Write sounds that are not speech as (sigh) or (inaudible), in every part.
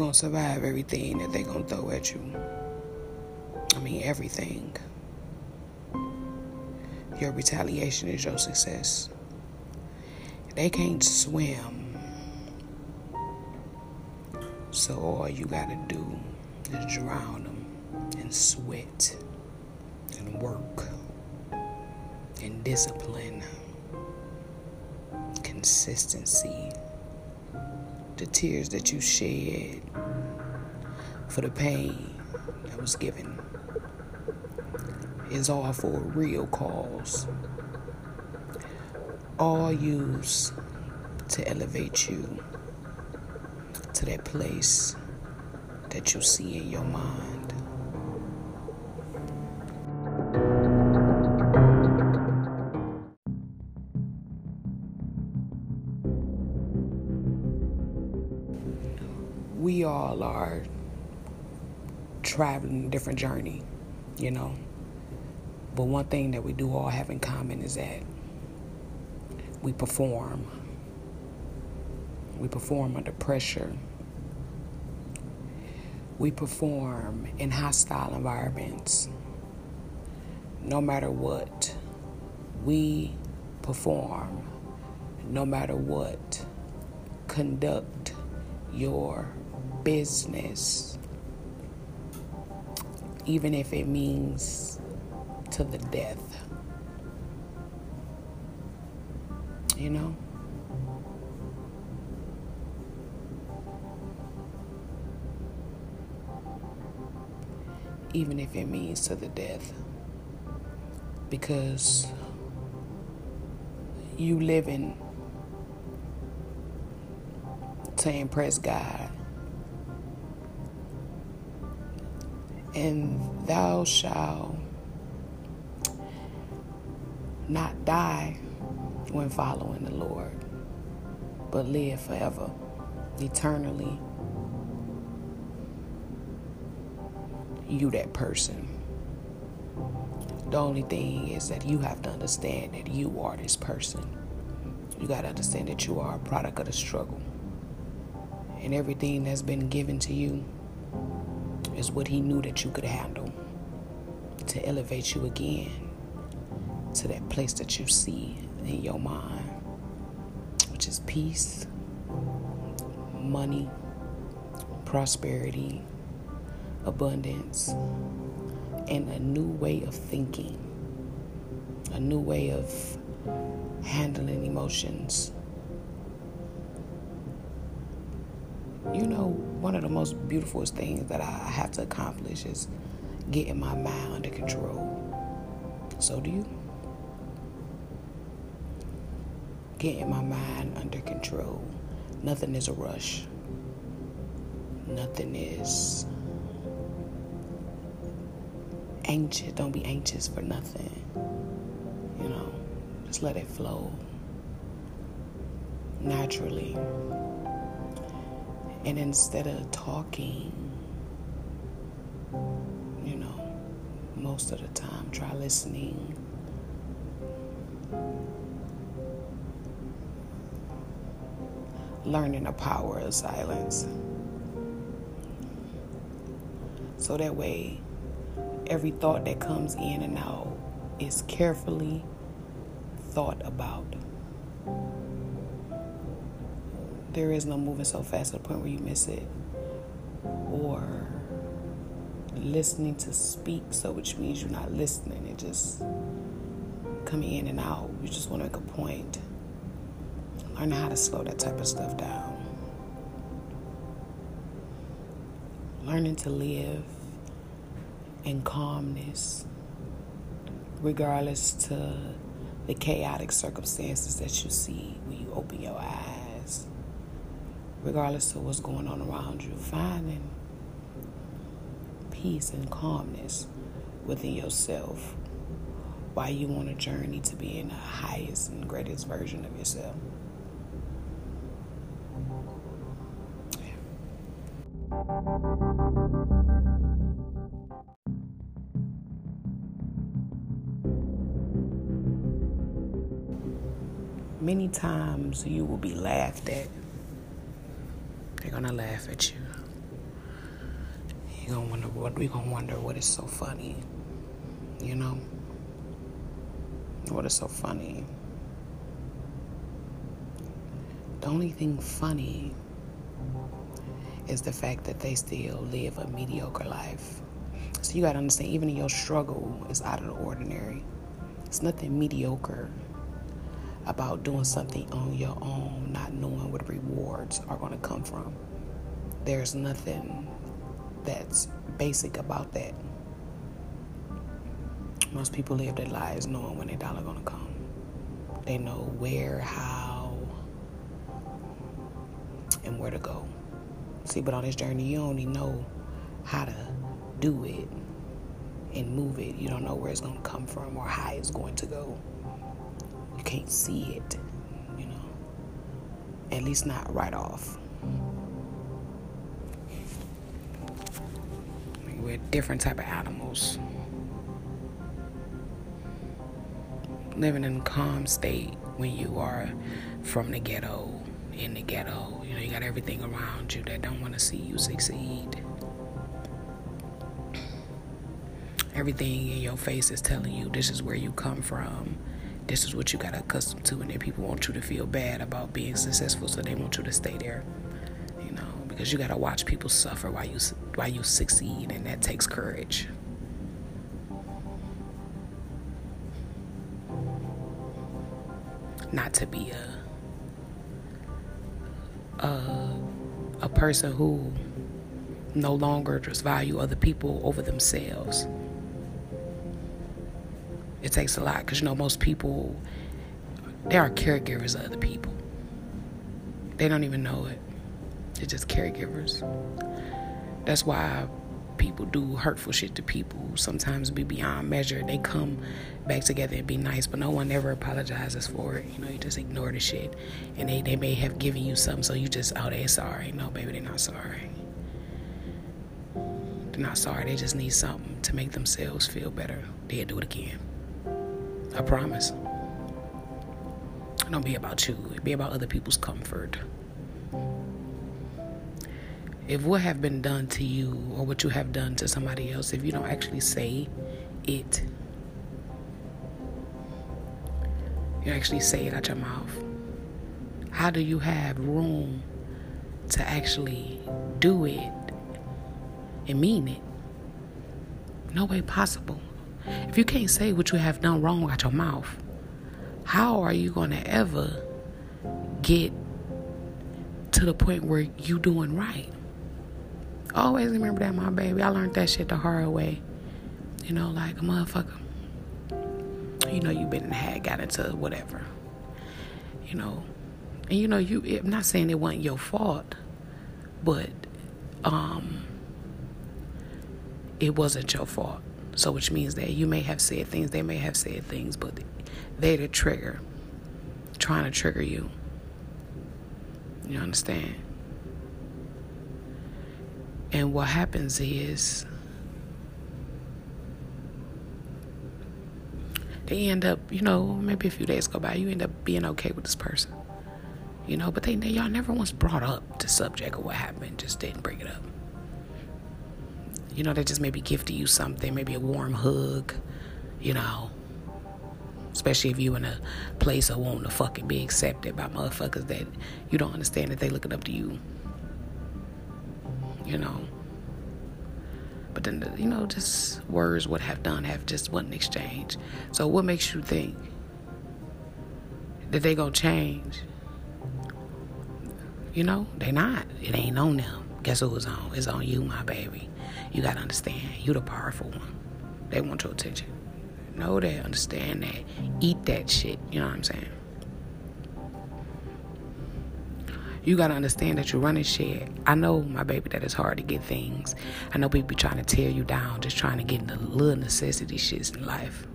gonna survive everything that they gonna throw at you. I mean everything. Your retaliation is your success. They can't swim. So all you gotta do is drown them and sweat and work and discipline, consistency, the tears that you shed for the pain that was given is all for a real cause. All used to elevate you to that place that you see in your mind. We all are traveling a different journey, you know. But one thing that we do all have in common is that we perform. We perform under pressure. We perform in hostile environments. No matter what, we perform. No matter what, conduct your business. Even if it means to the death. You know? Even if it means to the death. Because you living to impress God. And thou shalt not die when following the Lord, but live forever, eternally. You, that person. The only thing is that you have to understand that you are this person. You got to understand that you are a product of the struggle. And everything that's been given to you is what He knew that you could handle to elevate you again to that place that you see in your mind, which is peace, money, prosperity, abundance, and a new way of thinking, a new way of handling emotions. You know, one of the most beautiful things that I have to accomplish is getting my mind under control. So, do you? getting my mind under control. Nothing is a rush. Nothing is anxious. Don't be anxious for nothing. You know, just let it flow naturally. And instead of talking, you know, most of the time, try listening learning the power of silence. So that way, every thought that comes in and out is carefully thought about. There is no moving so fast to the point where you miss it. Or listening to speak, so which means you're not listening, it just coming in and out. You just want to make a point. Learn how to slow that type of stuff down. Learning to live in calmness, regardless to the chaotic circumstances that you see when you open your eyes, regardless of what's going on around you, finding peace and calmness within yourself while you on a journey to being the highest and greatest version of yourself. Many times you will be laughed at. They're to laugh at you. You're gonna wonder what we gonna wonder what is so funny. You know? What is so funny? The only thing funny is the fact that they still live a mediocre life. So you gotta understand, even your struggle is out of the ordinary. It's nothing mediocre about doing something on your own, rewards are gonna come from. There's nothing that's basic about that. Most people live their lives knowing when their dollar gonna come. They know where, how, and where to go. See, but on this journey, you only know how to do it and move it. You don't know where it's gonna come from or how it's going to go. You can't see it. At least not right off. We're different type of animals. living in a calm state when you are from the ghetto, in the ghetto. You know, you got everything around you that don't want to see you succeed. Everything in your face is telling you this is where you come from. This is what you got accustomed to, and then people want you to feel bad about being successful, so they want you to stay there. You know, because you got to watch people suffer while you while you succeed, and that takes courage. not to be a a, a person who no longer just value other people over themselves. It takes a lot because you know most people they are caregivers of other people. They don't even know it. They're just caregivers. That's why people do hurtful shit to people sometimes be beyond measure. They come back together and be nice, but no one ever apologizes for it. You know, you just ignore the shit. And they, they may have given you something, so you just, oh, they're sorry. No, baby, they're not sorry. They're not sorry. They just need something to make themselves feel better. They'll do it again. I promise. Don't be about you. Be about other people's comfort if what have been done to you or what you have done to somebody else, if you don't actually say it, you actually say it out your mouth, how do you have room to actually do it and mean it? No way possible. If you can't say what you have done wrong out your mouth, how are you going to ever get to the point where you doing right? Always remember that, my baby. I learned that shit the hard way. You know, like a motherfucker. You know, you've been had got into whatever. You know, and you know, you. I'm not saying it wasn't your fault, but um, it wasn't your fault. So, which means that you may have said things, they may have said things, but they're the trigger, trying to trigger you. You understand? And what happens is they end up, you know, maybe a few days go by, you end up being okay with this person. You know, but they, they y'all never once brought up the subject of what happened, just didn't bring it up. You know, they just maybe gifted you something, maybe a warm hug, you know. Especially if you in a place of wanting to fucking be accepted by motherfuckers that you don't understand that they looking up to you you know. But then, you know, just words would have done have just one exchange. So, what makes you think that they gonna change? You know, they not. It ain't on them. Guess who it's on? It's on you, my baby. You gotta understand. You the powerful one. They want your attention. Know that. Understand that. Eat that shit. You know what I'm saying? you gotta understand that you're running shit. I know, my baby, that it's hard to get things. I know people be trying to tear you down, just trying to get the little necessity shits in life.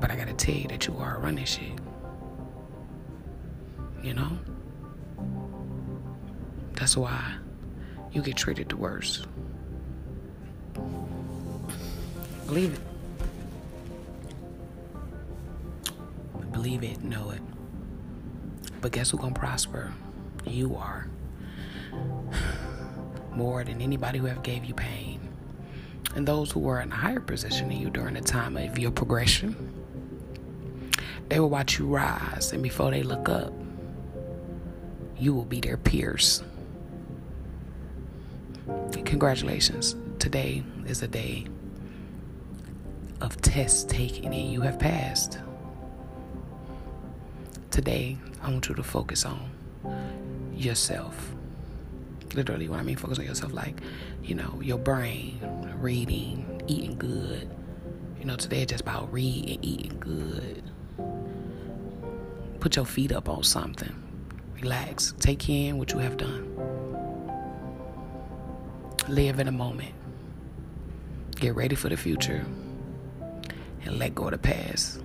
But I gotta tell you that you are running shit. You know? That's why you get treated the worst. Believe it. Believe it, know it. But guess who's gonna prosper? You are. (sighs) more than anybody who have gave you pain. And those who were in a higher position than you during the time of your progression, they will watch you rise, and before they look up, you will be their peers. Congratulations. Today is a day of test taking, and you have passed. Today, I want you to focus on yourself. Literally, what I mean focus on yourself, like, you know, your brain, reading, eating good. You know, today it's just about reading, eating good. Put your feet up on something. Relax. Take in what you have done. Live in a moment. Get ready for the future. And let go of the past.